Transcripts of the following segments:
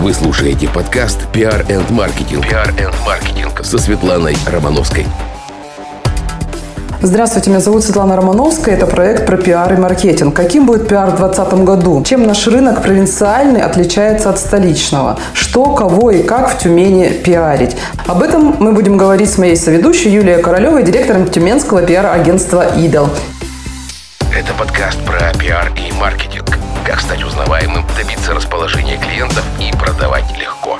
Вы слушаете подкаст «Пиар энд маркетинг». «Пиар энд маркетинг» со Светланой Романовской. Здравствуйте, меня зовут Светлана Романовская. Это проект про пиар и маркетинг. Каким будет пиар в 2020 году? Чем наш рынок провинциальный отличается от столичного? Что, кого и как в Тюмени пиарить? Об этом мы будем говорить с моей соведущей Юлией Королевой, директором тюменского пиар-агентства «Идол». Это подкаст про пиар и маркетинг. Как стать узнаваемым, добиться расположения клиентов и продавать легко.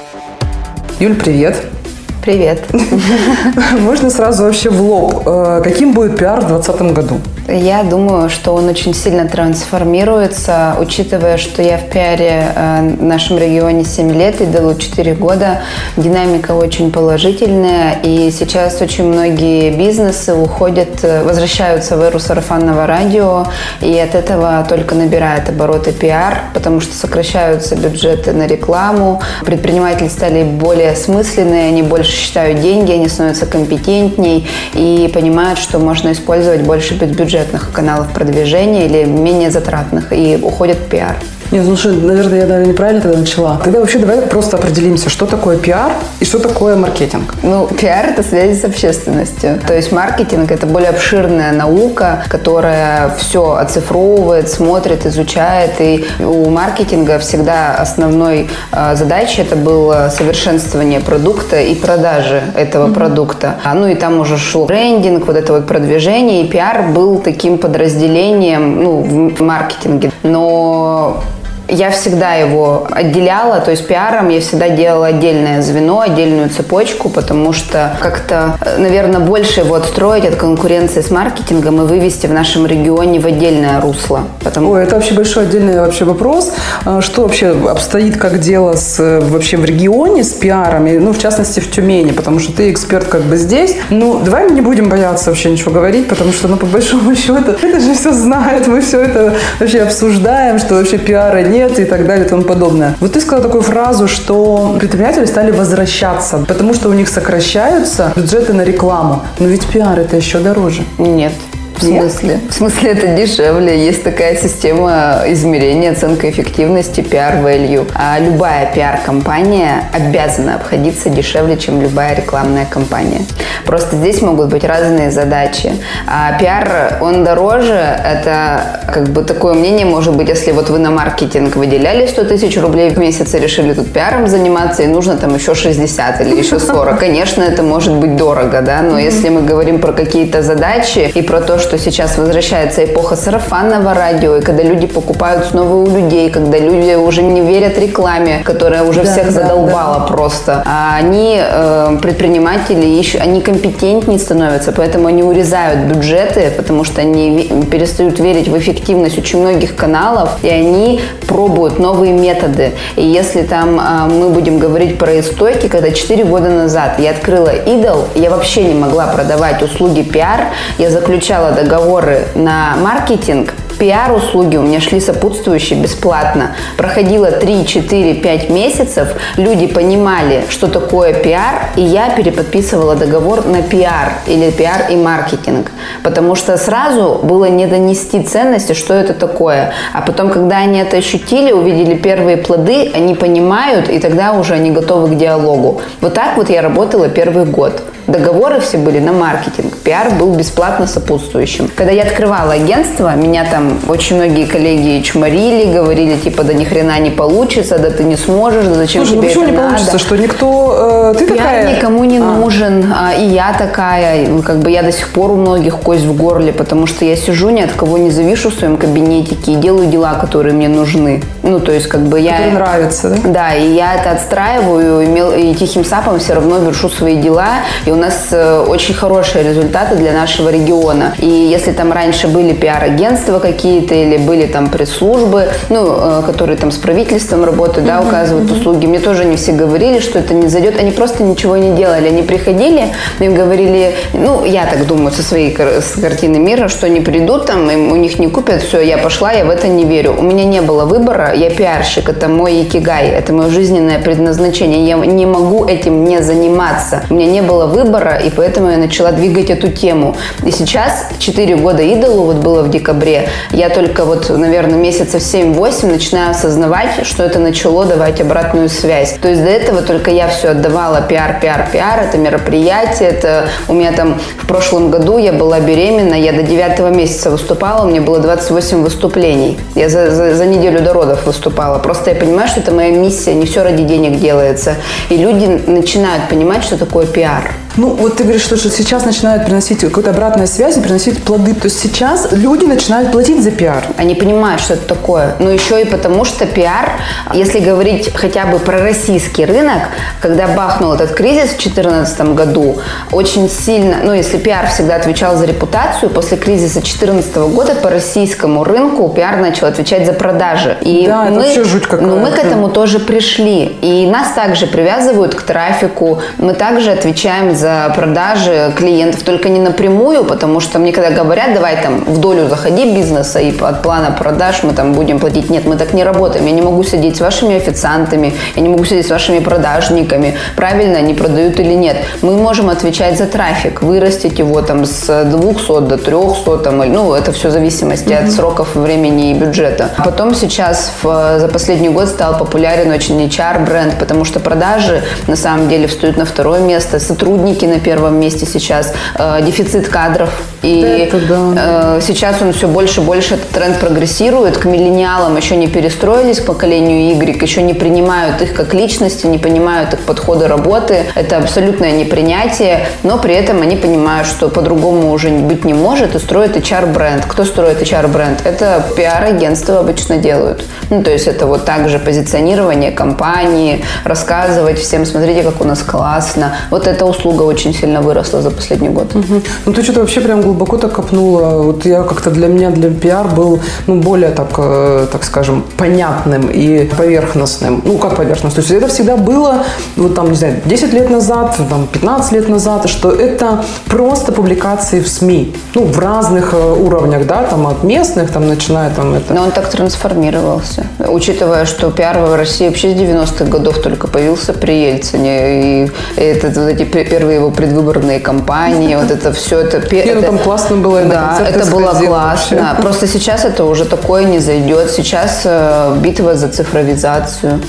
Юль, привет. Привет. Можно сразу вообще в лоб. Э, каким будет пиар в 2020 году? Я думаю, что он очень сильно трансформируется, учитывая, что я в пиаре э, в нашем регионе 7 лет и дало 4 года. Динамика очень положительная, и сейчас очень многие бизнесы уходят, э, возвращаются в эру сарафанного радио, и от этого только набирает обороты пиар, потому что сокращаются бюджеты на рекламу, предприниматели стали более осмысленные, они больше больше считают деньги, они становятся компетентней и понимают, что можно использовать больше бюджетных каналов продвижения или менее затратных и уходят в пиар. Нет, ну что, наверное, я даже неправильно тогда начала. Тогда вообще давай просто определимся, что такое пиар и что такое маркетинг. Ну, пиар – это связи с общественностью. То есть маркетинг – это более обширная наука, которая все оцифровывает, смотрит, изучает. И у маркетинга всегда основной э, задачей это было совершенствование продукта и продажи этого mm-hmm. продукта. А, ну и там уже шло брендинг, вот это вот продвижение. И пиар был таким подразделением ну, в маркетинге. Но я всегда его отделяла, то есть пиаром я всегда делала отдельное звено, отдельную цепочку, потому что как-то, наверное, больше его отстроить от конкуренции с маркетингом и вывести в нашем регионе в отдельное русло. Потому... Ой, это вообще большой отдельный вообще вопрос. А что вообще обстоит как дело с, вообще в регионе с пиарами, ну, в частности, в Тюмени, потому что ты эксперт как бы здесь. Ну, давай мы не будем бояться вообще ничего говорить, потому что, ну, по большому счету, это же все знают, мы все это вообще обсуждаем, что вообще пиара нет, нет и так далее и тому подобное. Вот ты сказала такую фразу, что предприниматели стали возвращаться, потому что у них сокращаются бюджеты на рекламу. Но ведь пиар это еще дороже. Нет. В смысле? В смысле это дешевле. Есть такая система измерения оценка эффективности PR value. А любая PR-компания обязана обходиться дешевле, чем любая рекламная компания. Просто здесь могут быть разные задачи. А PR, он дороже, это как бы такое мнение может быть, если вот вы на маркетинг выделяли 100 тысяч рублей в месяц и решили тут пиаром заниматься, и нужно там еще 60 или еще 40. Конечно, это может быть дорого, да, но если мы говорим про какие-то задачи и про то, что что сейчас возвращается эпоха сарафанного радио, и когда люди покупают снова у людей, когда люди уже не верят рекламе, которая уже да, всех да, задолбала да. просто. А они, э, предприниматели, еще, они компетентнее становятся, поэтому они урезают бюджеты, потому что они перестают верить в эффективность очень многих каналов, и они пробуют новые методы. И если там э, мы будем говорить про истойки, когда 4 года назад я открыла идол, я вообще не могла продавать услуги пиар, я заключала договоры на маркетинг, пиар-услуги у меня шли сопутствующие бесплатно. Проходило 3, 4, 5 месяцев, люди понимали, что такое пиар, и я переподписывала договор на пиар или пиар и маркетинг. Потому что сразу было не донести ценности, что это такое. А потом, когда они это ощутили, увидели первые плоды, они понимают, и тогда уже они готовы к диалогу. Вот так вот я работала первый год. Договоры все были на маркетинг. Пиар был бесплатно сопутствующим. Когда я открывала агентство, меня там очень многие коллеги чморили, говорили, типа, да ни хрена не получится, да ты не сможешь, да зачем Слушай, тебе ну, это не надо? получится, что никто... Э, ты Пиар такая... никому не а. нужен, а, и я такая. Как бы я до сих пор у многих кость в горле, потому что я сижу, ни от кого не завишу в своем кабинетике и делаю дела, которые мне нужны. Ну, то есть, как бы я... Которые нравятся, да? Да, и я это отстраиваю, и, и тихим сапом все равно вершу свои дела, и у нас э, очень хорошие результаты для нашего региона. И если там раньше были пиар-агентства какие-то или были там пресс-службы, ну, э, которые там с правительством работают, да, указывают услуги, мне тоже не все говорили, что это не зайдет. Они просто ничего не делали. Они приходили, им говорили, ну, я так думаю, со своей с картины мира, что они придут там, им, у них не купят, все, я пошла, я в это не верю. У меня не было выбора, я пиарщик, это мой икигай, это мое жизненное предназначение. Я не могу этим не заниматься. У меня не было выбора выбора, и поэтому я начала двигать эту тему. И сейчас, 4 года идолу, вот было в декабре, я только вот, наверное, месяцев 7-8 начинаю осознавать, что это начало давать обратную связь. То есть до этого только я все отдавала пиар, пиар, пиар, это мероприятие, это у меня там в прошлом году я была беременна, я до 9 месяца выступала, у меня было 28 выступлений. Я за, за, за неделю до родов выступала. Просто я понимаю, что это моя миссия, не все ради денег делается. И люди начинают понимать, что такое пиар. Ну, вот ты говоришь, что сейчас начинают приносить какую-то обратную связь приносить плоды. То есть сейчас люди начинают платить за пиар. Они понимают, что это такое. Но еще и потому, что пиар, если говорить хотя бы про российский рынок, когда бахнул этот кризис в 2014 году, очень сильно, ну, если пиар всегда отвечал за репутацию, после кризиса 2014 года по российскому рынку пиар начал отвечать за продажи. И да, мы, это вообще жуть какая-то. Но мы к этому тоже пришли. И нас также привязывают к трафику. Мы также отвечаем за продажи клиентов, только не напрямую, потому что мне когда говорят, давай там в долю заходи бизнеса и от плана продаж мы там будем платить. Нет, мы так не работаем. Я не могу сидеть с вашими официантами, я не могу сидеть с вашими продажниками, правильно они продают или нет. Мы можем отвечать за трафик, вырастить его там с 200 до 300, там, ну, это все в зависимости mm-hmm. от сроков времени и бюджета. А потом сейчас в, за последний год стал популярен очень HR-бренд, потому что продажи на самом деле встают на второе место, сотрудники сотрудники на первом месте сейчас, э, дефицит кадров. И Это да. э, сейчас он все больше и больше этот тренд прогрессирует. К миллениалам еще не перестроились, к поколению Y, еще не принимают их как личности, не понимают их подходы работы. Это абсолютное непринятие, но при этом они понимают, что по-другому уже быть не может и строят HR-бренд. Кто строит HR-бренд? Это пиар-агентства обычно делают. Ну, то есть это вот также позиционирование компании, рассказывать всем, смотрите, как у нас классно. Вот эта услуга услуга очень сильно выросла за последний год. Угу. Ну, ты что-то вообще прям глубоко так копнула. Вот я как-то для меня, для пиар был, ну, более так, э, так скажем, понятным и поверхностным. Ну, как поверхностным? То есть это всегда было, вот там, не знаю, 10 лет назад, там, 15 лет назад, что это просто публикации в СМИ. Ну, в разных э, уровнях, да, там, от местных, там, начиная там это. Но он так трансформировался. Учитывая, что пиар в России вообще с 90-х годов только появился при Ельцине. И это вот эти первые его предвыборные кампании, вот это все. Это, это, там классно было. Да, это было классно. Просто сейчас это уже такое не зайдет. Сейчас э, битва за цифровизацию.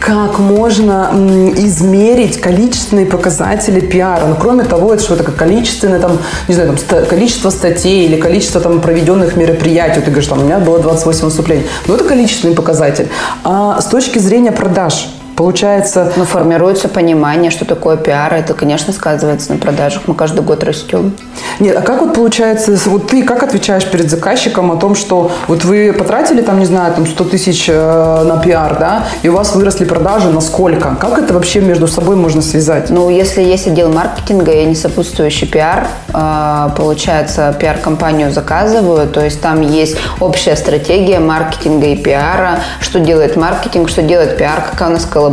Как можно измерить количественные показатели пиара? Ну, кроме того, это что то количественное, там, не знаю, там, количество статей или количество там, проведенных мероприятий. Вот ты говоришь, там, у меня было 28 выступлений. Ну, это количественный показатель. А с точки зрения продаж – Получается... Ну, формируется понимание, что такое пиар. Это, конечно, сказывается на продажах. Мы каждый год растем. Нет, а как вот получается, вот ты как отвечаешь перед заказчиком о том, что вот вы потратили там, не знаю, там 100 тысяч э, на пиар, да, и у вас выросли продажи на сколько? Как это вообще между собой можно связать? Ну, если есть отдел маркетинга и не сопутствующий пиар, э, получается, пиар-компанию заказываю, то есть там есть общая стратегия маркетинга и пиара, что делает маркетинг, что делает пиар, какая у нас коллаборация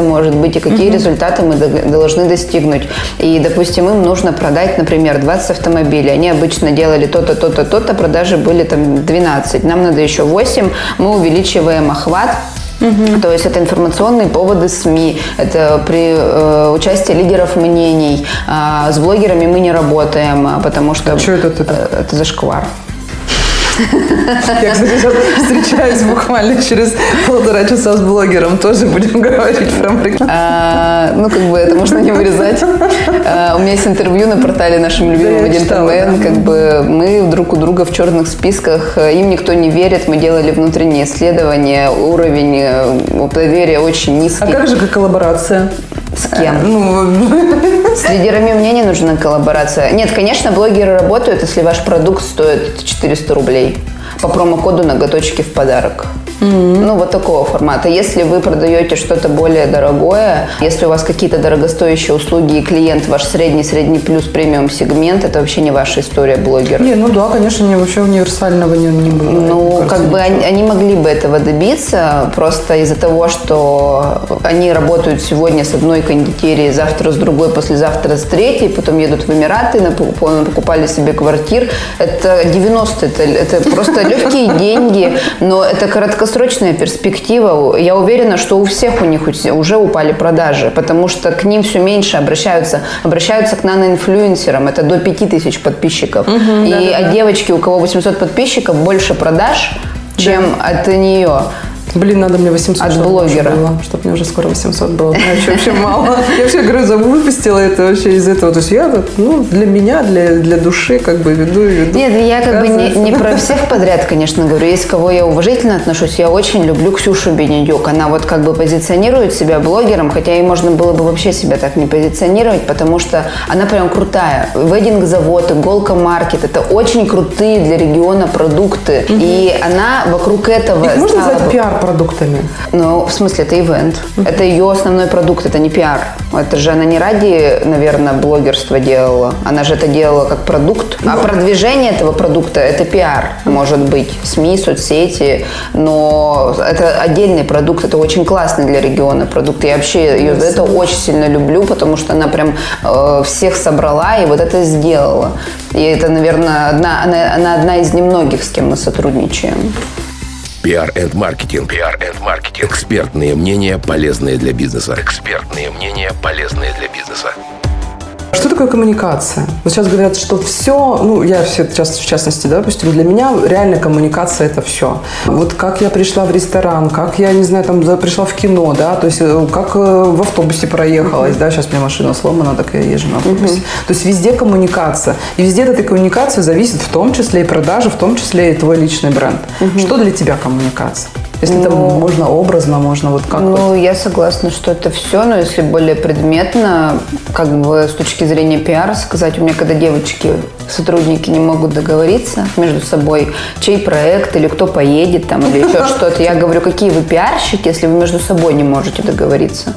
может быть и какие угу. результаты мы должны достигнуть. И, допустим, им нужно продать, например, 20 автомобилей. Они обычно делали то-то, то-то, то-то, продажи были там 12. Нам надо еще 8. Мы увеличиваем охват Угу. То есть это информационные поводы СМИ, это при э, участии лидеров мнений. Э, с блогерами мы не работаем, потому что... А что это? Это, это зашквар. Я, кстати, сейчас встречаюсь буквально через полтора часа с блогером. Тоже будем говорить про маркетинг. А, ну, как бы это можно не вырезать. А, у меня есть интервью на портале нашим любимым Agent Как бы мы друг у друга в черных списках. Им никто не верит. Мы делали внутренние исследования. Уровень э, доверия очень низкий. А как же как коллаборация? С кем? Ну, с лидерами мнений нужна коллаборация. Нет, конечно, блогеры работают, если ваш продукт стоит 400 рублей по промокоду «Ноготочки в подарок». Mm-hmm. Ну, вот такого формата. Если вы продаете что-то более дорогое, если у вас какие-то дорогостоящие услуги и клиент ваш средний-средний плюс премиум сегмент, это вообще не ваша история блогера. Не, ну да, конечно, не, вообще универсального не, не было. Ну, кажется, как бы они, они могли бы этого добиться, просто из-за того, что они работают сегодня с одной кондитерией, завтра с другой, послезавтра с третьей, потом едут в Эмираты, покупали себе квартир. Это 90 это, это просто легкие деньги, но это короткосрочно долгосрочная перспектива. Я уверена, что у всех у них уже упали продажи, потому что к ним все меньше обращаются, обращаются к наноинфлюенсерам. Это до 5000 подписчиков. Угу, и да, да, от девочки, у кого 800 подписчиков, больше продаж, чем да. от нее. Блин, надо мне 800 От блогера. Было, чтобы мне уже скоро 800 было. Вообще, вообще мало. Я вообще, говорю, выпустила это вообще из этого. То есть я, ну, для меня, для, для души как бы веду и веду. Нет, я как бы не, не про всех подряд, конечно, говорю. Есть кого я уважительно отношусь. Я очень люблю Ксюшу Бенедюк. Она вот как бы позиционирует себя блогером, хотя и можно было бы вообще себя так не позиционировать, потому что она прям крутая. Вединг-завод, иголка маркет – это очень крутые для региона продукты. Угу. И она вокруг этого Их можно назвать пиар продуктами? Ну, в смысле, это ивент. Uh-huh. Это ее основной продукт, это не пиар. Это же она не ради, наверное, блогерства делала. Она же это делала как продукт. А ну. продвижение этого продукта – это пиар, может быть. СМИ, соцсети. Но это отдельный продукт. Это очень классный для региона продукт. Я вообще ее за это очень сильно люблю, потому что она прям э, всех собрала и вот это сделала. И это, наверное, одна, она, она одна из немногих, с кем мы сотрудничаем. PR and маркетинг. PR and маркетинг. Экспертные мнения, полезные для бизнеса. Экспертные мнения, полезные для бизнеса. Что такое коммуникация? Вот сейчас говорят, что все, ну, я все, сейчас, в частности, да, допустим, для меня реально коммуникация – это все. Вот как я пришла в ресторан, как я, не знаю, там, пришла в кино, да, то есть э, как э, в автобусе проехалась, uh-huh. да, сейчас у меня машина сломана, так я езжу на автобусе. Uh-huh. То есть везде коммуникация. И везде от этой коммуникации зависит в том числе и продажа, в том числе и твой личный бренд. Uh-huh. Что для тебя коммуникация? Если ну, там можно образно, можно вот как Ну, вот? я согласна, что это все, но если более предметно, как бы с точки зрения пиара сказать, у меня когда девочки, сотрудники не могут договориться между собой, чей проект или кто поедет там или еще что-то, я говорю, какие вы пиарщики, если вы между собой не можете договориться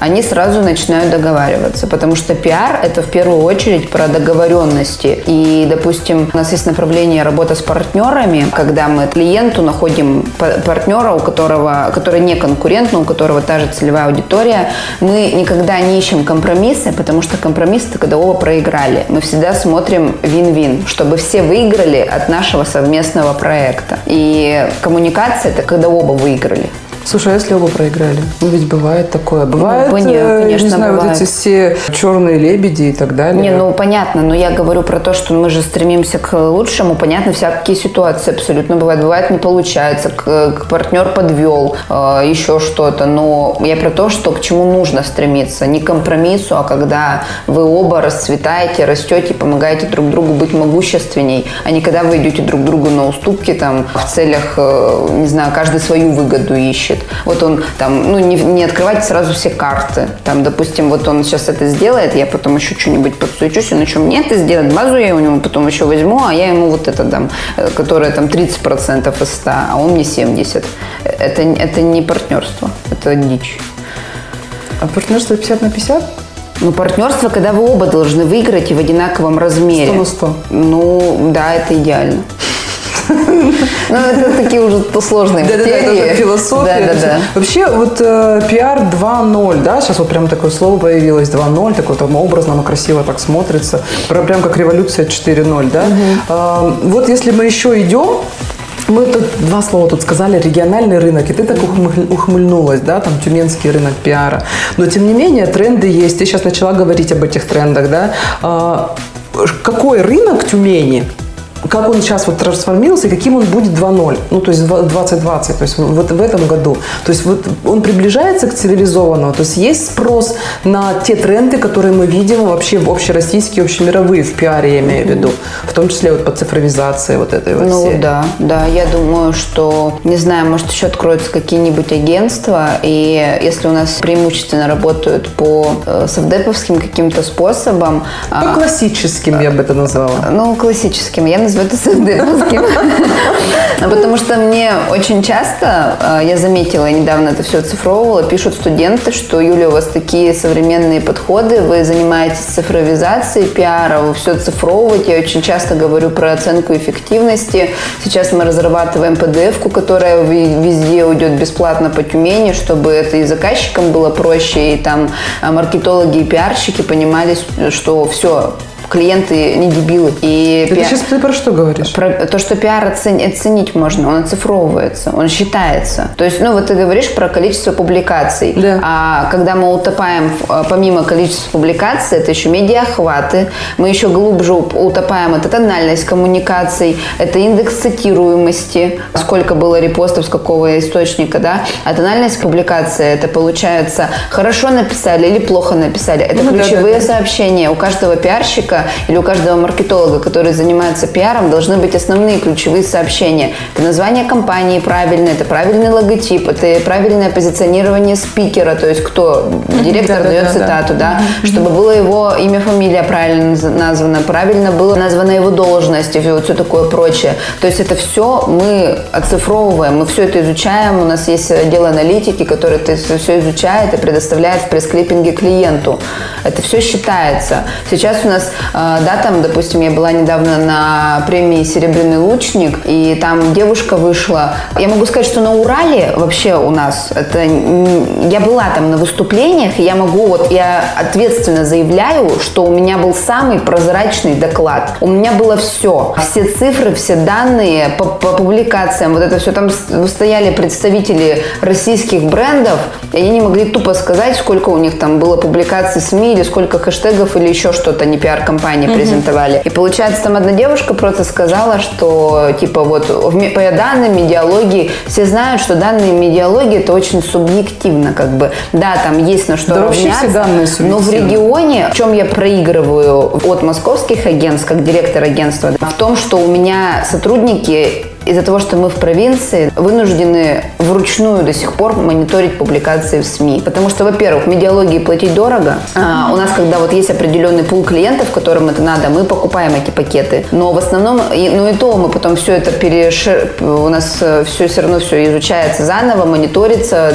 они сразу начинают договариваться, потому что пиар – это в первую очередь про договоренности. И, допустим, у нас есть направление работа с партнерами, когда мы клиенту находим партнера, у которого, который не конкурент, но у которого та же целевая аудитория. Мы никогда не ищем компромиссы, потому что компромисс – это когда оба проиграли. Мы всегда смотрим вин-вин, чтобы все выиграли от нашего совместного проекта. И коммуникация – это когда оба выиграли. Слушай, а если оба проиграли? Ну, ведь бывает такое. Бывает, ну, э, конечно, не знаю, бывает. вот эти все черные лебеди и так далее. Не, ну, понятно, но я говорю про то, что мы же стремимся к лучшему. Понятно, всякие ситуации абсолютно бывают. Бывает, не получается, к, к партнер подвел, э, еще что-то. Но я про то, что к чему нужно стремиться. Не к компромиссу, а когда вы оба расцветаете, растете, помогаете друг другу быть могущественней, а не когда вы идете друг другу на уступки там в целях, э, не знаю, каждый свою выгоду ищет хочет. Вот он там, ну, не, не открывать сразу все карты. Там, допустим, вот он сейчас это сделает, я потом еще что-нибудь подсуечусь, он еще мне это сделает, базу я у него потом еще возьму, а я ему вот это дам, э, которое там 30% из 100, а он мне 70. Это, это не партнерство, это дичь. А партнерство 50 на 50? Ну, партнерство, когда вы оба должны выиграть и в одинаковом размере. 100 на 100. Ну, да, это идеально. Ну, это такие уже сложные материи. Да, да, это философия. Да, да, да. Вообще, вот э, пиар 2.0, да, сейчас вот прям такое слово появилось, 2.0, такое там образно, оно красиво так смотрится, прям как революция 4.0, да. Угу. Вот если мы еще идем, мы тут два слова тут сказали, региональный рынок, и ты так ухмыльнулась, да, там тюменский рынок пиара. Но тем не менее тренды есть. Ты сейчас начала говорить об этих трендах, да. А, какой рынок Тюмени как он сейчас вот трансформировался и каким он будет 2.0, ну, то есть 2020, то есть вот в этом году. То есть вот он приближается к цивилизованному, то есть есть спрос на те тренды, которые мы видим вообще в общероссийские, общемировые в пиаре, я имею в виду, в том числе вот по цифровизации вот этой вот Ну, всей. да, да, я думаю, что, не знаю, может еще откроются какие-нибудь агентства, и если у нас преимущественно работают по э, совдеповским каким-то способам. Ну, классическим я бы это назвала. Ну, классическим. Я называю это сэндеповским. Потому что мне очень часто, а, я заметила, я недавно это все оцифровывала, пишут студенты, что, Юля, у вас такие современные подходы, вы занимаетесь цифровизацией пиара, вы все цифровываете. Я очень часто говорю про оценку эффективности. Сейчас мы разрабатываем PDF-ку, которая везде уйдет бесплатно по Тюмени, чтобы это и заказчикам было проще, и там а, маркетологи и пиарщики понимали, что все, клиенты не дебилы. И Ты сейчас ты про что говоришь? Про то, что пиар оценить можно, он оцифровывается, он считается. То есть, ну вот ты говоришь про количество публикаций. Да. А когда мы утопаем, э, помимо количества публикаций, это еще медиахваты, мы еще глубже утопаем, это тональность коммуникаций, это индекс цитируемости, сколько было репостов с какого источника, да, а тональность публикации, это получается хорошо написали или плохо написали. Это ну, ключевые да, да, да. сообщения. У каждого пиарщика или у каждого маркетолога, который занимается пиаром, должны быть основные ключевые сообщения. Это название компании правильное, это правильный логотип, это правильное позиционирование спикера, то есть кто директор да, дает да, цитату, да, да чтобы было его имя, фамилия правильно названо, правильно было названа его должность и вот все такое прочее. То есть это все мы оцифровываем, мы все это изучаем, у нас есть отдел аналитики, который это все изучает и предоставляет в пресс-клиппинге клиенту. Это все считается. Сейчас у нас, да, там, допустим, я была недавно на премии «Серебряный лучник», и там девушка вышла. Я могу сказать, что на Урале вообще у нас, это я была там на выступлениях, и я могу, вот я ответственно заявляю, что у меня был самый прозрачный доклад. У меня было все. Все цифры, все данные по, по публикациям, вот это все. Там стояли представители российских брендов, и они не могли тупо сказать, сколько у них там было публикаций СМИ, или сколько хэштегов, или еще что-то, не пиар-компании mm-hmm. презентовали. И получается, там одна девушка просто сказала, что типа вот по данным медиалогии, все знают, что данные медиалогии это очень субъективно, как бы. Да, там есть на что да, равняться, данные но в регионе, в чем я проигрываю от московских агентств, как директор агентства, в том, что у меня сотрудники из-за того, что мы в провинции, вынуждены вручную до сих пор мониторить публикации в СМИ. Потому что, во-первых, медиалогии платить дорого. А у нас, когда вот есть определенный пул клиентов, которым это надо, мы покупаем эти пакеты. Но в основном, ну и то мы потом все это перешир... У нас э, все все равно все изучается заново, мониторится,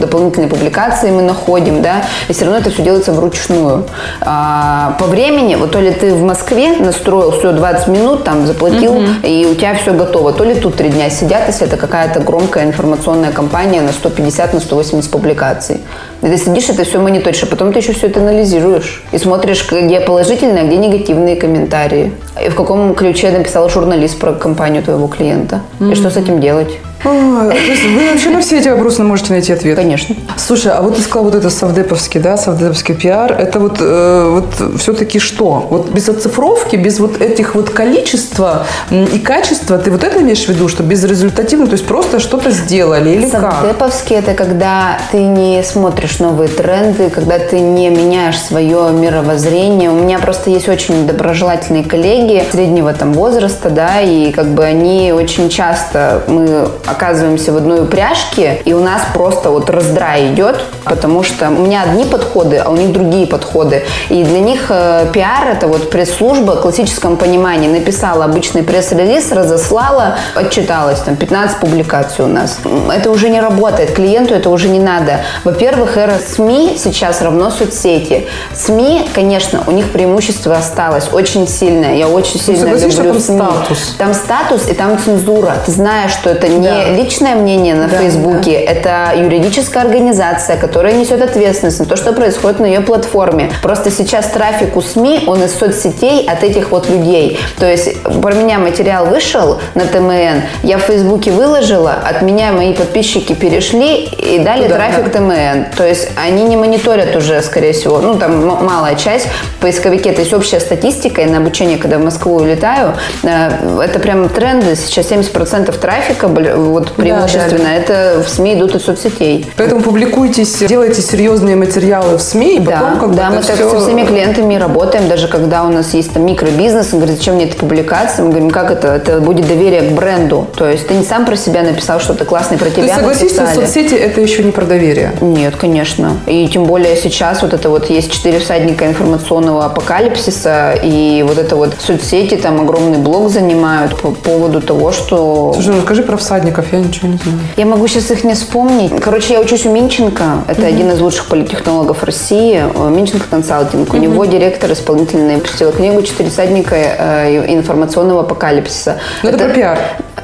дополнительные публикации мы находим, да, и все равно это все делается вручную. А, по времени, вот то ли ты в Москве настроил все 20 минут, там заплатил, mm-hmm. и у тебя все готово готово. То ли тут три дня сидят, если это какая-то громкая информационная кампания на 150, на 180 публикаций. И ты сидишь, это все мониторишь, а потом ты еще все это анализируешь. И смотришь, где положительные, а где негативные комментарии. И в каком ключе написал журналист про компанию твоего клиента. Mm-hmm. И что с этим делать. А, то есть вы вообще на все эти вопросы можете найти ответ? Конечно. Слушай, а вот ты сказал вот это совдеповский, да, совдеповский пиар, это вот, э, вот все-таки что? Вот без оцифровки, без вот этих вот количества и качества, ты вот это имеешь в виду, что без результативно, то есть просто что-то сделали или как? Совдеповский – это когда ты не смотришь новые тренды, когда ты не меняешь свое мировоззрение. У меня просто есть очень доброжелательные коллеги среднего там возраста, да, и как бы они очень часто, мы оказываемся в одной упряжке, и у нас просто вот раздрай идет, потому что у меня одни подходы, а у них другие подходы. И для них э, пиар это вот пресс-служба в классическом понимании. Написала обычный пресс-релиз, разослала, отчиталась, там 15 публикаций у нас. Это уже не работает, клиенту это уже не надо. Во-первых, эра СМИ сейчас равно соцсети. СМИ, конечно, у них преимущество осталось очень сильное. Я очень ну, сильно люблю там СМИ. Статус. Там статус и там цензура. Ты знаешь, что это не да. Личное мнение на да, Фейсбуке, да. это юридическая организация, которая несет ответственность на то, что происходит на ее платформе. Просто сейчас трафик у СМИ, он из соцсетей от этих вот людей. То есть про меня материал вышел на ТМН, я в Фейсбуке выложила, от меня мои подписчики перешли и дали Туда, трафик да. ТМН. То есть они не мониторят уже, скорее всего, ну там малая часть, поисковики, это есть общая статистика, и на обучение, когда в Москву улетаю, э, это прям тренды, сейчас 70% трафика вот преимущественно, да, да, это в СМИ идут из соцсетей. Поэтому публикуйтесь, делайте серьезные материалы в СМИ, и потом да, как да, мы так все... со всеми клиентами работаем, даже когда у нас есть там микробизнес, он говорит, зачем мне эта публикация? Мы говорим, как это? Это будет доверие к бренду. То есть ты не сам про себя написал что-то классное про тебя. То есть согласись, что соцсети это еще не про доверие? Нет, конечно. И тем более сейчас вот это вот есть четыре всадника информационного апокалипсиса, и вот это вот соцсети там огромный блок занимают по поводу того, что... Слушай, ну расскажи про всадников я ничего не знаю. Я могу сейчас их не вспомнить. Короче, я учусь у Минченко. Это mm-hmm. один из лучших политтехнологов России. Минченко консалтинг. Mm-hmm. У него директор исполнительный выпустила книгу «Четыре э, информационного апокалипсиса». Ну, это, это про пиар.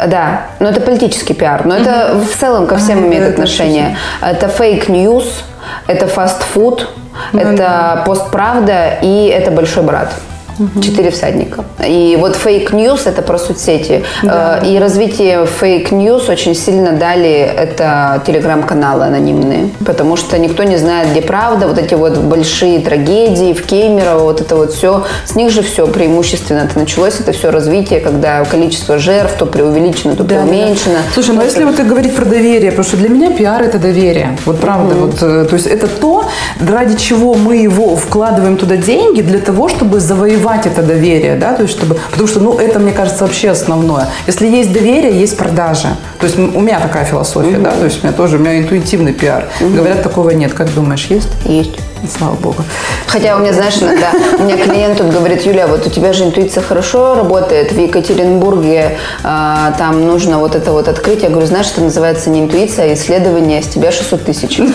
Да, но это политический пиар. Но mm-hmm. это в целом ко всем а, имеет это отношение. Это fake news, это фастфуд, ну, это да. постправда и это большой брат. Четыре всадника. И вот fake news – это про соцсети. Да. Э, И развитие fake news очень сильно дали это телеграм-каналы анонимные. Потому что никто не знает, где правда. Вот эти вот большие трагедии в Кемерово, вот это вот все. С них же все преимущественно это началось. Это все развитие, когда количество жертв то преувеличено, то Да, да, да. преуменьшено. Слушай, ну если вот ты говорить про доверие, потому что для меня пиар это доверие. Вот правда. Вот, э, то есть это то, ради чего мы его вкладываем туда деньги, для того, чтобы завоевать это доверие. Да? То есть, чтобы, потому что ну, это, мне кажется, вообще основное. Если есть доверие, есть продажа. То есть у меня такая философия, да, то есть у меня тоже, у меня интуитивный пиар. Говорят, такого нет. Как думаешь, есть? Есть. Слава богу. Хотя у меня, знаешь, иногда у меня клиент тут говорит, Юля, вот у тебя же интуиция хорошо работает, в Екатеринбурге а, там нужно вот это вот открыть. Я говорю, знаешь, это называется не интуиция, а исследование, с тебя 600 тысяч.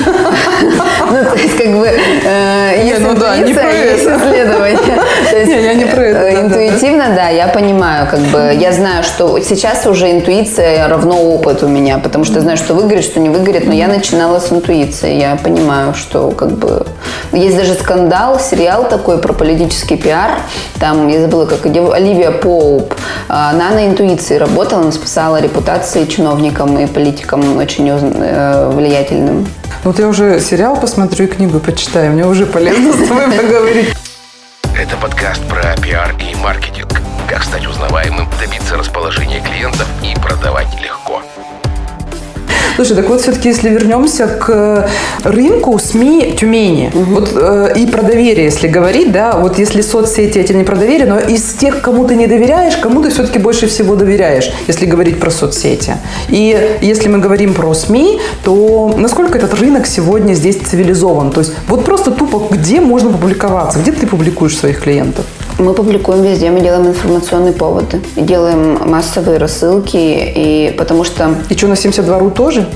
Ну, то есть, как бы, э, есть ну интуиция, есть это. исследование. Я не про это, э, да. Интуитивно, да, я понимаю, как бы, я знаю, что сейчас уже интуиция равно опыт у меня, потому что я знаю, что выгорит, что не выгорит, но я начинала с интуиции, я понимаю, что, как бы, есть даже скандал, сериал такой про политический пиар, там, я забыла, как Оливия Поуп, а, она на интуиции работала, она спасала репутации чиновникам и политикам очень э, влиятельным. Ну, Вот я уже сериал посмотрю и книгу почитаю. Мне уже полезно с тобой поговорить. Это подкаст про пиар и маркетинг. Как стать узнаваемым, добиться расположения клиентов и продавать легко. Слушай, так вот все-таки, если вернемся к рынку СМИ Тюмени, вот э, и про доверие, если говорить, да, вот если соцсети эти не про доверие, но из тех, кому ты не доверяешь, кому ты все-таки больше всего доверяешь, если говорить про соцсети. И если мы говорим про СМИ, то насколько этот рынок сегодня здесь цивилизован? То есть вот просто тупо, где можно публиковаться, где ты публикуешь своих клиентов? Мы публикуем везде, мы делаем информационные поводы, делаем массовые рассылки, и потому что И что, на 72.ru тоже?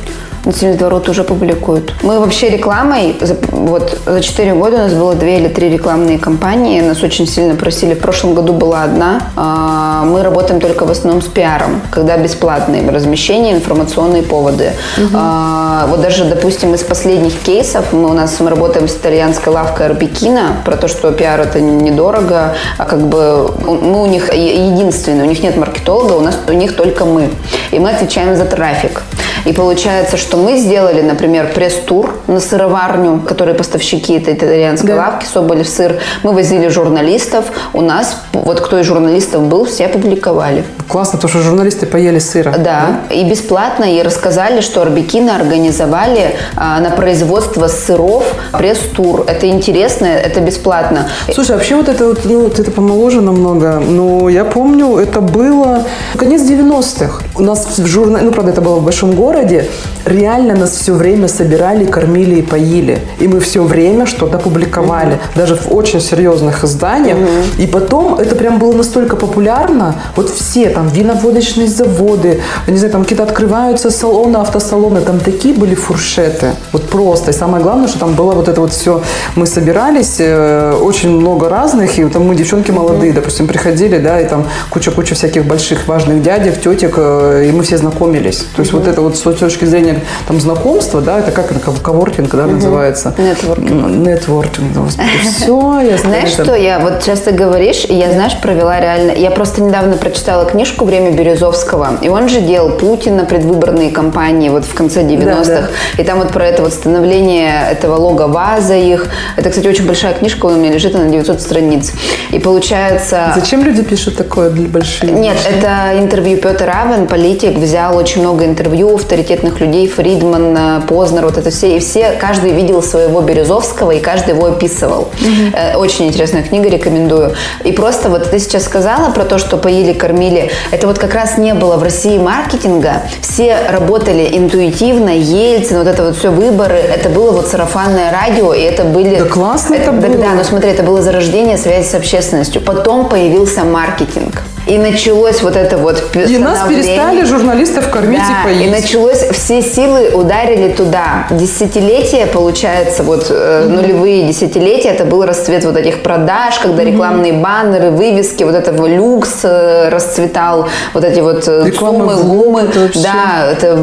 На 72 рот уже публикуют. Мы вообще рекламой, вот за 4 года у нас было 2 или 3 рекламные кампании, нас очень сильно просили. В прошлом году была одна. А, Мы работаем только в основном с пиаром, когда бесплатные размещения, информационные поводы. А, Вот даже, допустим, из последних кейсов мы у нас мы работаем с итальянской лавкой Арбикина про то, что пиар это недорого, а как бы мы у них единственные, у них нет маркетолога, у нас у них только мы. И мы отвечаем за трафик. И получается, что мы сделали, например, пресс-тур на сыроварню, которые поставщики этой итальянской Да. лавки, Соболев сыр. Мы возили журналистов. У нас, вот кто из журналистов был, все публиковали. Классно, потому что журналисты поели сыра. Да, и бесплатно, и рассказали, что Арбикина организовали а, на производство сыров пресс-тур. Это интересно, это бесплатно. Слушай, вообще вот это вот, ну, вот это помоложе намного, но я помню, это было конец 90-х. У нас в журнале, ну, правда, это было в большом городе, реально нас все время собирали, кормили и поили. И мы все время что-то публиковали, даже в очень серьезных изданиях. И потом это прям было настолько популярно, вот все там виноводочные заводы, не знаю, там какие-то открываются салоны, автосалоны, там такие были фуршеты, вот просто. И самое главное, что там было вот это вот все, мы собирались, э, очень много разных, и там мы, девчонки молодые, допустим, приходили, да, и там куча-куча всяких больших важных дядек, тетек, э, и мы все знакомились. То есть вот это вот с точки зрения там знакомства, да, это как коворкинг, да, называется? Нетворкинг. Нетворкинг, господи, все, я Знаешь, что я вот часто говоришь, и я, знаешь, провела реально... Я просто недавно прочитала книжку «Время Березовского», и он же делал Путина предвыборные кампании вот в конце 90-х. Да, И там вот про это вот становление этого лога ВАЗа их. Это, кстати, очень большая книжка, у меня лежит, она 900 страниц. И получается... Зачем люди пишут такое для больших? Нет, это интервью Петр Равен, политик, взял очень много интервью авторитетных людей, Фридман, э, Познер, вот это все. И все, каждый видел своего Березовского, и каждый его описывал. Э, Очень интересная книга, рекомендую. И просто вот ты сейчас сказала про то, что поили, кормили. Это вот как раз не было в России маркетинга. Все работали интуитивно, Ельцин, вот это вот все выборы. Это было вот сарафанное радио, и это были... Да классно это да, было. Да, но смотри, это было зарождение связи с общественностью. Потом появился маркетинг. И началось вот это вот И нас перестали журналистов кормить да, и поить. и началось, все силы ударили туда. Десятилетия, получается, вот mm-hmm. нулевые десятилетия, это был расцвет вот этих продаж, когда mm-hmm. рекламные баннеры, вывески, вот этого люкс э, расцветал, вот эти вот э, Реклама цумы, гумы, да, это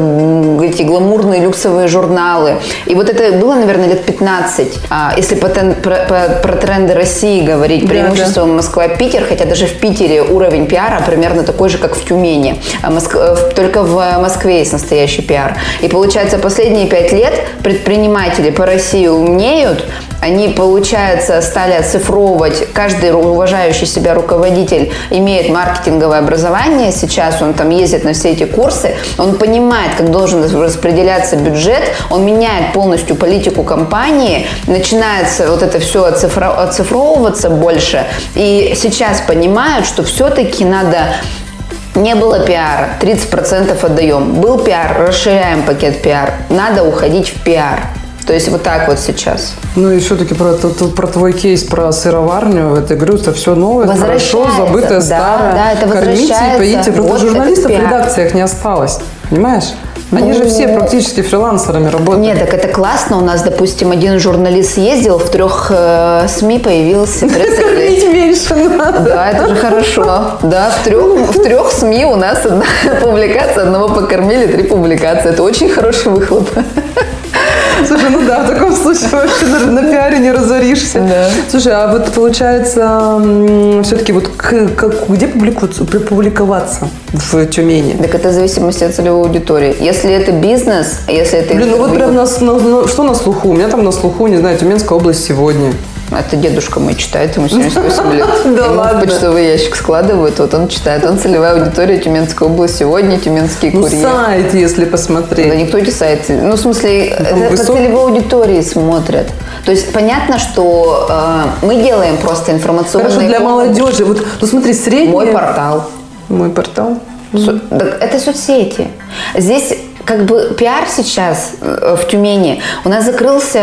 эти гламурные люксовые журналы. И вот это было, наверное, лет 15. А, если по, про, про, про тренды России говорить, преимущество да, да. Москва-Питер, хотя даже в Питере уровень пиара примерно такой же, как в Тюмени. А Моск... Только в Москве есть настоящий пиар. И получается, последние пять лет предприниматели по России умнеют, они, получается, стали оцифровывать, каждый уважающий себя руководитель имеет маркетинговое образование, сейчас он там ездит на все эти курсы, он понимает, как должен распределяться бюджет, он меняет полностью политику компании, начинается вот это все оцифровываться больше, и сейчас понимают, что все-таки надо не было пиара, 30% отдаем. Был пиар, расширяем пакет пиар. Надо уходить в пиар. То есть вот так вот сейчас. Ну и все-таки про, про твой кейс про сыроварню, это говорю, это все новое, хорошо, забытое, да, старое. Да, это Кормите и поите. Просто вот журналистов в редакциях не осталось. Понимаешь? Они же все практически фрилансерами работают. Нет, так это классно. У нас, допустим, один журналист ездил, в трех э, СМИ появился. Кормить меньше надо. Да, это же хорошо. Да, в трех, в трех СМИ у нас одна публикация, одного покормили, три публикации. Это очень хороший выхлоп. Слушай, ну да, в таком случае вообще на, на пиаре не разоришься. Да. Слушай, а вот получается, все-таки вот к, как, где публиковаться в Тюмени? Так это в зависимости от целевой аудитории. Если это бизнес, если это... Блин, ну вот прям на, на, что на слуху? У меня там на слуху, не знаю, Тюменская область сегодня. Это дедушка мой читает, ему 78 лет. Да ладно. почтовый ящик складывают, вот он читает. Он целевая аудитория Тюменской области. Сегодня Тюменские ну, курьеры. Ну, сайт, если посмотреть. Да никто эти сайты. Ну, в смысле, это по целевой аудитории смотрят. То есть понятно, что э, мы делаем просто информационные... Хорошо, для молодежи. Вот, ну смотри, средний... Мой портал. Мой портал? Со, так это соцсети. Здесь как бы пиар сейчас э, в Тюмени. У нас закрылся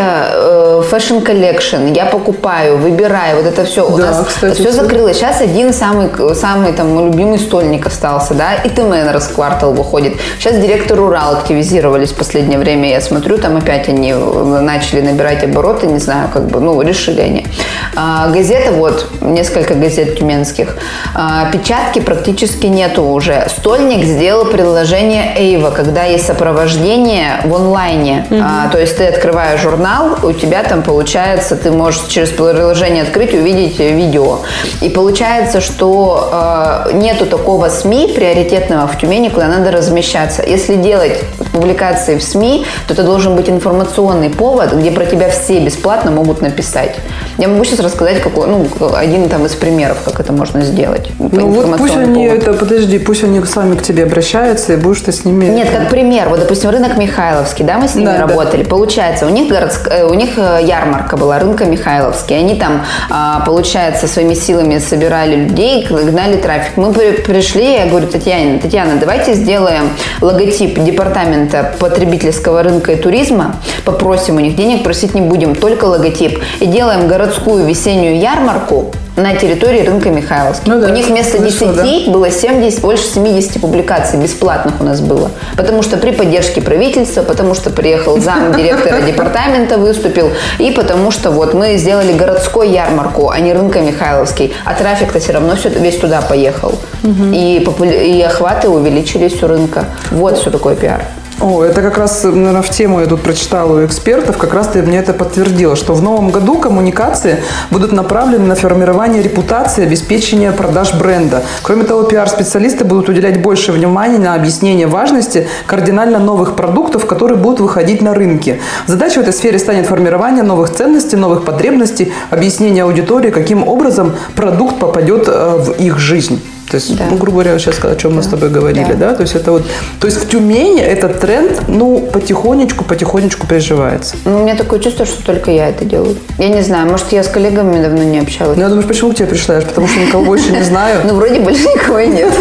Fashion Collection. Я покупаю, выбираю. Вот это все. У да, нас кстати, все закрылось. Сейчас один самый, самый там мой любимый стольник остался, да, и ТМН раз в квартал выходит. Сейчас директор Урал активизировались в последнее время. Я смотрю, там опять они э, начали набирать обороты, не знаю, как бы, ну, решили они. А, газета, вот, несколько газет тюменских. А, печатки практически нету уже. Стольник сделал предложение Эйва, когда есть сопровождение в онлайне. Угу. А, то есть ты открываешь журнал, у тебя там получается, ты можешь через приложение открыть увидеть видео. И получается, что э, нету такого СМИ приоритетного в Тюмени, куда надо размещаться. Если делать публикации в СМИ, то это должен быть информационный повод, где про тебя все бесплатно могут написать. Я могу сейчас рассказать какой, ну, один там из примеров, как это можно сделать. Ну вот пусть они это, подожди, пусть они сами к тебе обращаются, и будешь ты с ними... Нет, как пример пример, вот, допустим, рынок Михайловский, да, мы с ними да, работали. Да. Получается, у них, городск... Э, у них э, ярмарка была, рынка Михайловский. Они там, а, получается, своими силами собирали людей, гнали трафик. Мы пришли, я говорю, Татьяна, Татьяна, давайте сделаем логотип департамента потребительского рынка и туризма, попросим у них денег, просить не будем, только логотип. И делаем городскую весеннюю ярмарку, на территории рынка Михайловский. Ну, да, у них вместо хорошо, 10 да. было 70, больше 70 публикаций бесплатных у нас было. Потому что при поддержке правительства, потому что приехал зам директора департамента, выступил, и потому что вот мы сделали городской ярмарку, а не рынка Михайловский. А трафик-то все равно все, весь туда поехал. Угу. И, и охваты увеличились у рынка. Вот все такое пиар. О, это как раз, наверное, в тему я тут прочитала у экспертов, как раз ты мне это подтвердила, что в новом году коммуникации будут направлены на формирование репутации, обеспечение продаж бренда. Кроме того, пиар-специалисты будут уделять больше внимания на объяснение важности кардинально новых продуктов, которые будут выходить на рынки. Задача в этой сфере станет формирование новых ценностей, новых потребностей, объяснение аудитории, каким образом продукт попадет э, в их жизнь. То есть, да. ну, грубо говоря, сейчас о чем да. мы с тобой говорили, да. да, то есть это вот, то есть в Тюмени этот тренд, ну, потихонечку, потихонечку приживается. Ну, у меня такое чувство, что только я это делаю. Я не знаю, может, я с коллегами давно не общалась. Ну, я думаю, почему к тебе пришла? Потому что никого больше не знаю. Ну, вроде больше никого нет.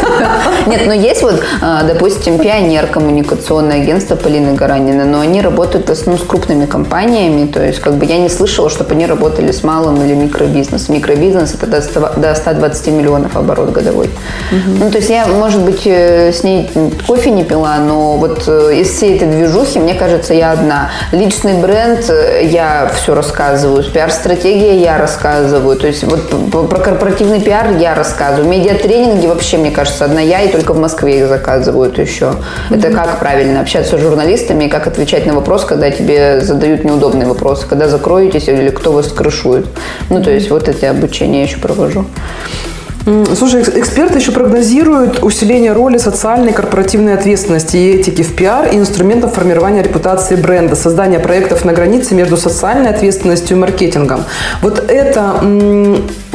Нет, но есть вот, а, допустим, пионер коммуникационное агентство Полины Гаранина, но они работают в основном с крупными компаниями, то есть как бы я не слышала, чтобы они работали с малым или микробизнесом. Микробизнес – это до 120 миллионов оборот годовой. Угу. Ну, то есть я, может быть, э, с ней кофе не пила, но вот э, из всей этой движухи, мне кажется, я одна. Личный бренд э, я все рассказываю, пиар-стратегия я рассказываю, то есть вот про корпоративный пиар я рассказываю. Медиатренинги вообще, мне кажется, одна я, и только в Москве их заказывают еще. Угу. Это как правильно общаться с журналистами, как отвечать на вопрос, когда тебе задают неудобные вопросы, когда закроетесь или кто вас крышует. Ну, то есть вот эти обучения я еще провожу. Слушай, эксперты еще прогнозируют усиление роли социальной корпоративной ответственности и этики в пиар и инструментов формирования репутации бренда, создания проектов на границе между социальной ответственностью и маркетингом. Вот это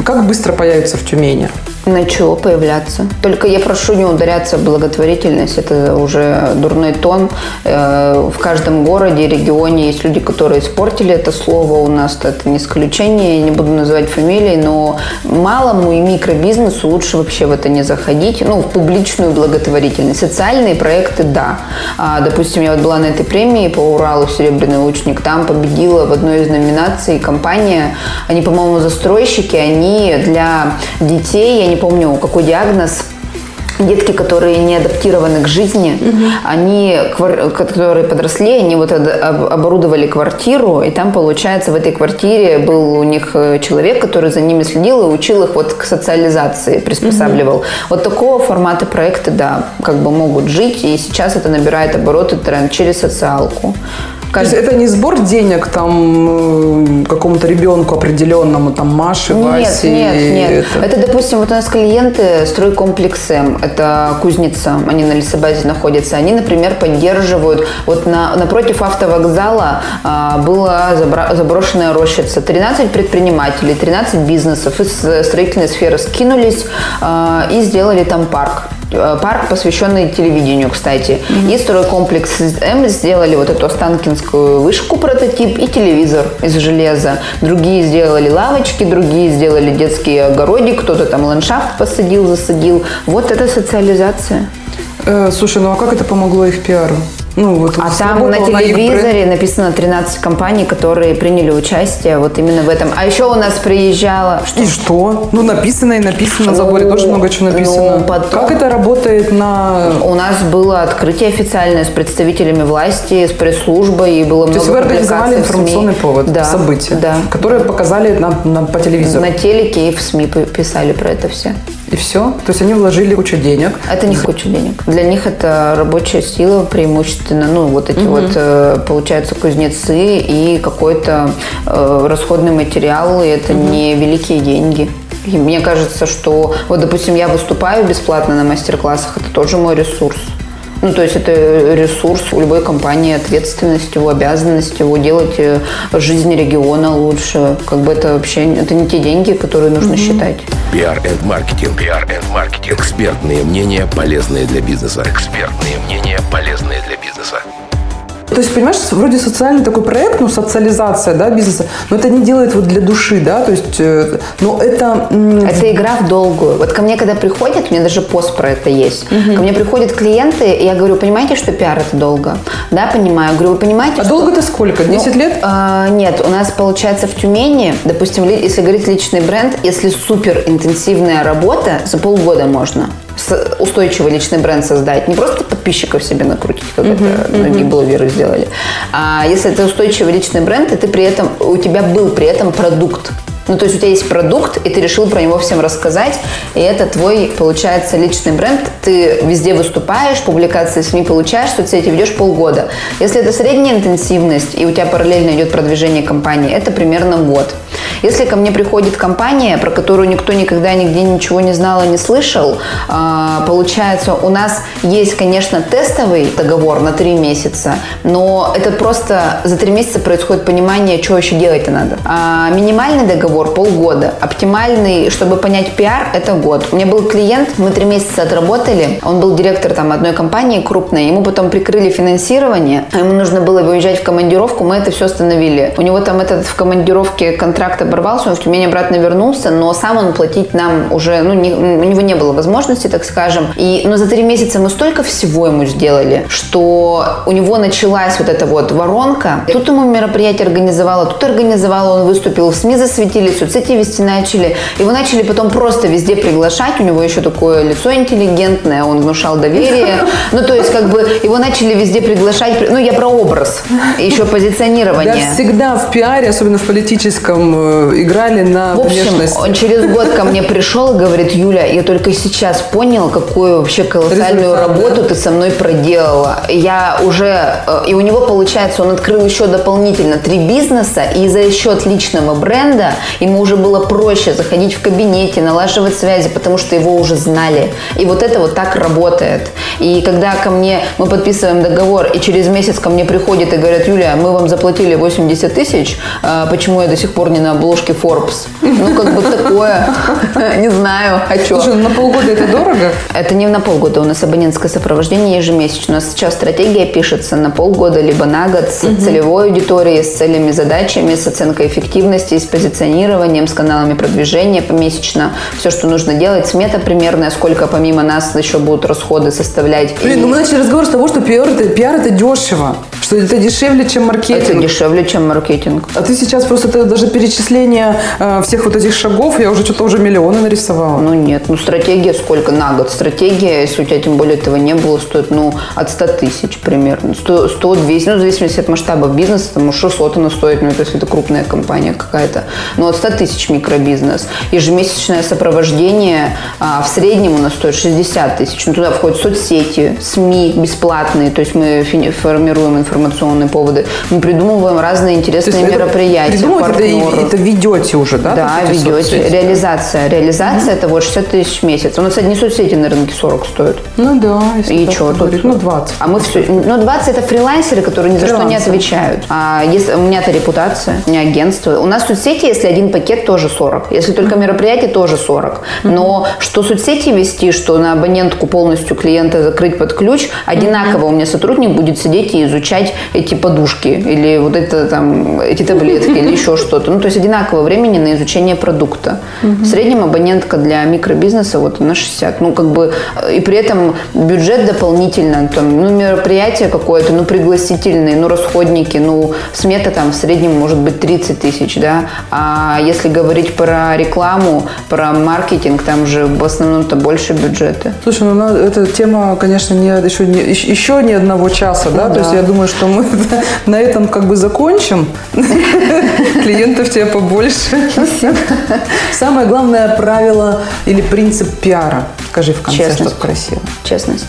как быстро появится в Тюмени? Начало появляться. Только я прошу не ударяться в благотворительность, это уже дурной тон. Э, в каждом городе, регионе есть люди, которые испортили это слово. У нас это не исключение, я не буду называть фамилии, но малому и микробизнесу лучше вообще в это не заходить. Ну, в публичную благотворительность. Социальные проекты – да. А, допустим, я вот была на этой премии по Уралу «Серебряный лучник», там победила в одной из номинаций компания, они, по-моему, застройщики, они для детей, они помню, какой диагноз детки, которые не адаптированы к жизни, угу. они, которые подросли, они вот оборудовали квартиру, и там, получается, в этой квартире был у них э, человек, который за ними следил и учил их вот к социализации, приспосабливал. Угу. Вот такого формата проекты, да, как бы могут жить, и сейчас это набирает обороты тренд через социалку. То есть это не сбор денег там э, какому-то ребенку определенному, там Маше, нет, Васе? Нет, нет, это... это, допустим, вот у нас клиенты стройкомплекс М, это кузница, они на лесобазе находятся, они, например, поддерживают, вот на, напротив автовокзала а, была заброшенная рощица, 13 предпринимателей, 13 бизнесов из строительной сферы скинулись а, и сделали там парк. Э, парк, посвященный телевидению, кстати. Mm-hmm. И стройкомплекс М сделали вот эту Останкинскую вышку прототип и телевизор из железа. Другие сделали лавочки, другие сделали детский огородик, кто-то там ландшафт посадил, засадил. Вот это социализация. Э, слушай, ну а как это помогло их пиару? Ну, вот а там на телевизоре на написано 13 компаний, которые приняли участие вот именно в этом. А еще у нас приезжала... Что? И что? Ну, написано и написано, на заборе ну, тоже много чего написано. Ну, потом... Как это работает на... У нас было открытие официальное с представителями власти, с пресс-службой, и было То много есть вы организовали информационный повод, да, событие, да. которое показали на, на, по телевизору? На телеке и в СМИ писали про это все. И все? То есть они вложили кучу денег? Это не куча денег. Для них это рабочая сила преимущественно. Ну, вот эти угу. вот, э, получаются, кузнецы и какой-то э, расходный материал. И это угу. не великие деньги. И мне кажется, что, вот, допустим, я выступаю бесплатно на мастер-классах, это тоже мой ресурс. Ну, то есть это ресурс у любой компании, ответственность его, обязанность его делать э, жизнь региона лучше. Как бы это вообще, это не те деньги, которые нужно mm-hmm. считать. PR and маркетинг. PR and маркетинг. Экспертные мнения, полезные для бизнеса. Экспертные мнения, полезные для бизнеса. То есть, понимаешь, вроде социальный такой проект, ну, социализация, да, бизнеса, но это не делает вот для души, да, то есть, э, но это... Это игра в долгую. Вот ко мне, когда приходят, у меня даже пост про это есть, угу. ко мне приходят клиенты, и я говорю, понимаете, что пиар это долго? Да, понимаю. Говорю, вы понимаете, А что... долго это сколько? 10 ну, лет? А, нет, у нас получается в Тюмени, допустим, если говорить личный бренд, если супер интенсивная работа, за полгода можно устойчивый личный бренд создать, не просто подписчиков себе накрутить, как uh-huh, это многие uh-huh. блогеры сделали, а если это устойчивый личный бренд, и ты при этом, у тебя был при этом продукт, ну, то есть у тебя есть продукт, и ты решил про него всем рассказать, и это твой, получается, личный бренд. Ты везде выступаешь, публикации СМИ получаешь, соцсети ведешь полгода. Если это средняя интенсивность, и у тебя параллельно идет продвижение компании, это примерно год. Если ко мне приходит компания, про которую никто никогда нигде ничего не знал и не слышал, а, получается, у нас есть, конечно, тестовый договор на три месяца, но это просто за три месяца происходит понимание, что еще делать-то надо. А минимальный договор полгода, оптимальный, чтобы понять пиар, это год. У меня был клиент, мы три месяца отработали, он был директор там одной компании крупной, ему потом прикрыли финансирование, а ему нужно было выезжать в командировку, мы это все остановили. У него там этот в командировке контракт оборвался, он в Тюмень обратно вернулся, но сам он платить нам уже, ну, не, у него не было возможности, так скажем. И, но за три месяца мы столько всего ему сделали, что у него началась вот эта вот воронка. Тут ему мероприятие организовала, тут организовала, он выступил, в СМИ засветили начали, соцсети вести начали. Его начали потом просто везде приглашать. У него еще такое лицо интеллигентное, он внушал доверие. Ну, то есть, как бы, его начали везде приглашать. Ну, я про образ, еще позиционирование. Да, всегда в пиаре, особенно в политическом, играли на В общем, внешность. он через год ко мне пришел и говорит, Юля, я только сейчас понял, какую вообще колоссальную Результат, работу ты со мной проделала. Я уже, и у него получается, он открыл еще дополнительно три бизнеса, и за счет личного бренда ему уже было проще заходить в кабинете, налаживать связи, потому что его уже знали. И вот это вот так работает. И когда ко мне, мы подписываем договор, и через месяц ко мне приходит и говорят, Юля, мы вам заплатили 80 тысяч, а почему я до сих пор не на обложке Forbes? Ну, как бы такое, не знаю, а что? Слушай, ну на полгода это дорого? Это не на полгода, у нас абонентское сопровождение ежемесячно. У нас сейчас стратегия пишется на полгода, либо на год с целевой аудиторией, с целями, задачами, с оценкой эффективности, с позиционированием, с каналами продвижения помесячно. Все, что нужно делать, смета примерная, сколько помимо нас еще будут расходы составлять. Блин, И ну мы начали разговор с того, что пиар это, пиар это дешево, что это дешевле, чем это маркетинг. дешевле, чем маркетинг. А ты сейчас просто это даже перечисление э, всех вот этих шагов, я уже что-то уже миллионы нарисовала. Ну нет, ну стратегия сколько на год? Стратегия, если у тебя тем более этого не было, стоит ну от 100 тысяч примерно. 100, 100 200, ну в зависимости от масштаба бизнеса, там может 600 она стоит, ну это если это крупная компания какая-то. Но от 100 тысяч микробизнес. Ежемесячное сопровождение а, в среднем у нас стоит 60 тысяч. Ну туда входят соцсети, СМИ бесплатные, то есть мы формируем информационные поводы. Мы придумываем разные интересные есть мероприятия, это, и- это ведете уже, да? Да, ведете. соцсети? Реализация. Реализация это вот 60 тысяч в месяц. У нас одни соцсети на рынке 40 стоят. Ну да, И чё тут? Ну 20. А мы все... Ну, 20 это фрилансеры, которые ни за что не отвечают. А если, у меня-то репутация, у меня агентство. У нас соцсети, если один пакет, тоже 40. Если только мероприятие, тоже 40. Но что соцсети вести, что на абонентку полностью клиента закрыть под ключ, одинаково у меня сотрудник будет сидеть и изучать эти подушки или вот это там, эти таблетки или еще что-то. Ну, то есть одинаково времени на изучение продукта. В среднем абонентка для микробизнеса вот на 60. Ну, как бы, и при этом бюджет дополнительно, там, ну, мероприятие какое-то, ну, пригласительные, ну, расходники, ну, смета там в среднем может быть 30 тысяч, да. А если говорить про рекламу, про маркетинг, там же в основном-то больше бюджета. Слушай, ну эта тема, конечно, не, еще, не, еще- не одного часа, да? Ну То есть я думаю, что мы на этом как бы закончим. Клиентов тебе побольше. Самое главное правило или принцип пиара. Скажи в конце, чтобы красиво. Честность.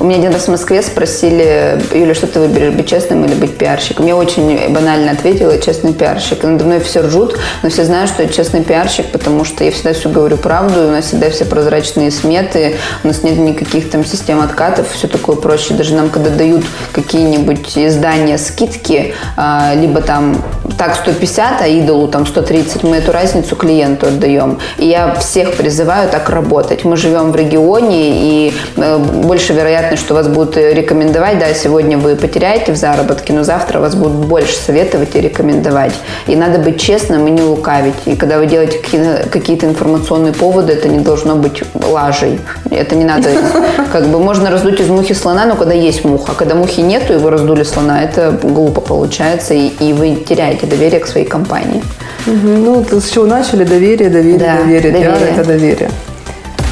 У меня один раз в Москве спросили, Юля, что ты выберешь, быть честным или быть пиарщиком? Я очень банально ответила, честный пиарщик. Надо мной все ржут, но все знают, что я честный пиарщик, потому что я всегда все говорю правду, у нас всегда все прозрачные сметы, у нас нет никаких там систем откатов, все такое проще. Даже нам, когда дают какие-нибудь издания скидки, а, либо там так 150, а идолу там 130, мы эту разницу клиенту отдаем. И я всех призываю так работать. Мы живем в регионе, и э, больше вероятность, что вас будут э, рекомендовать. Да, сегодня вы потеряете в заработке, но завтра вас будут больше советовать и рекомендовать. И надо быть честным и не лукавить. И когда вы делаете какие- какие-то информационные поводы, это не должно быть лажей. Это не надо, как бы можно раздуть из мухи слона, но когда есть муха. А когда мухи нету, и вы раздули слона, это глупо получается, и, и вы теряете доверие к своей компании. Мгм. Ну, с чего начали? Доверие, доверие, Да, доверие. Доверие. – это доверие.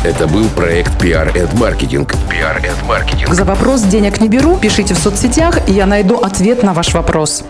Это был проект PR and Marketing. PR and Marketing. За вопрос денег не беру, пишите в соцсетях, и я найду ответ на ваш вопрос.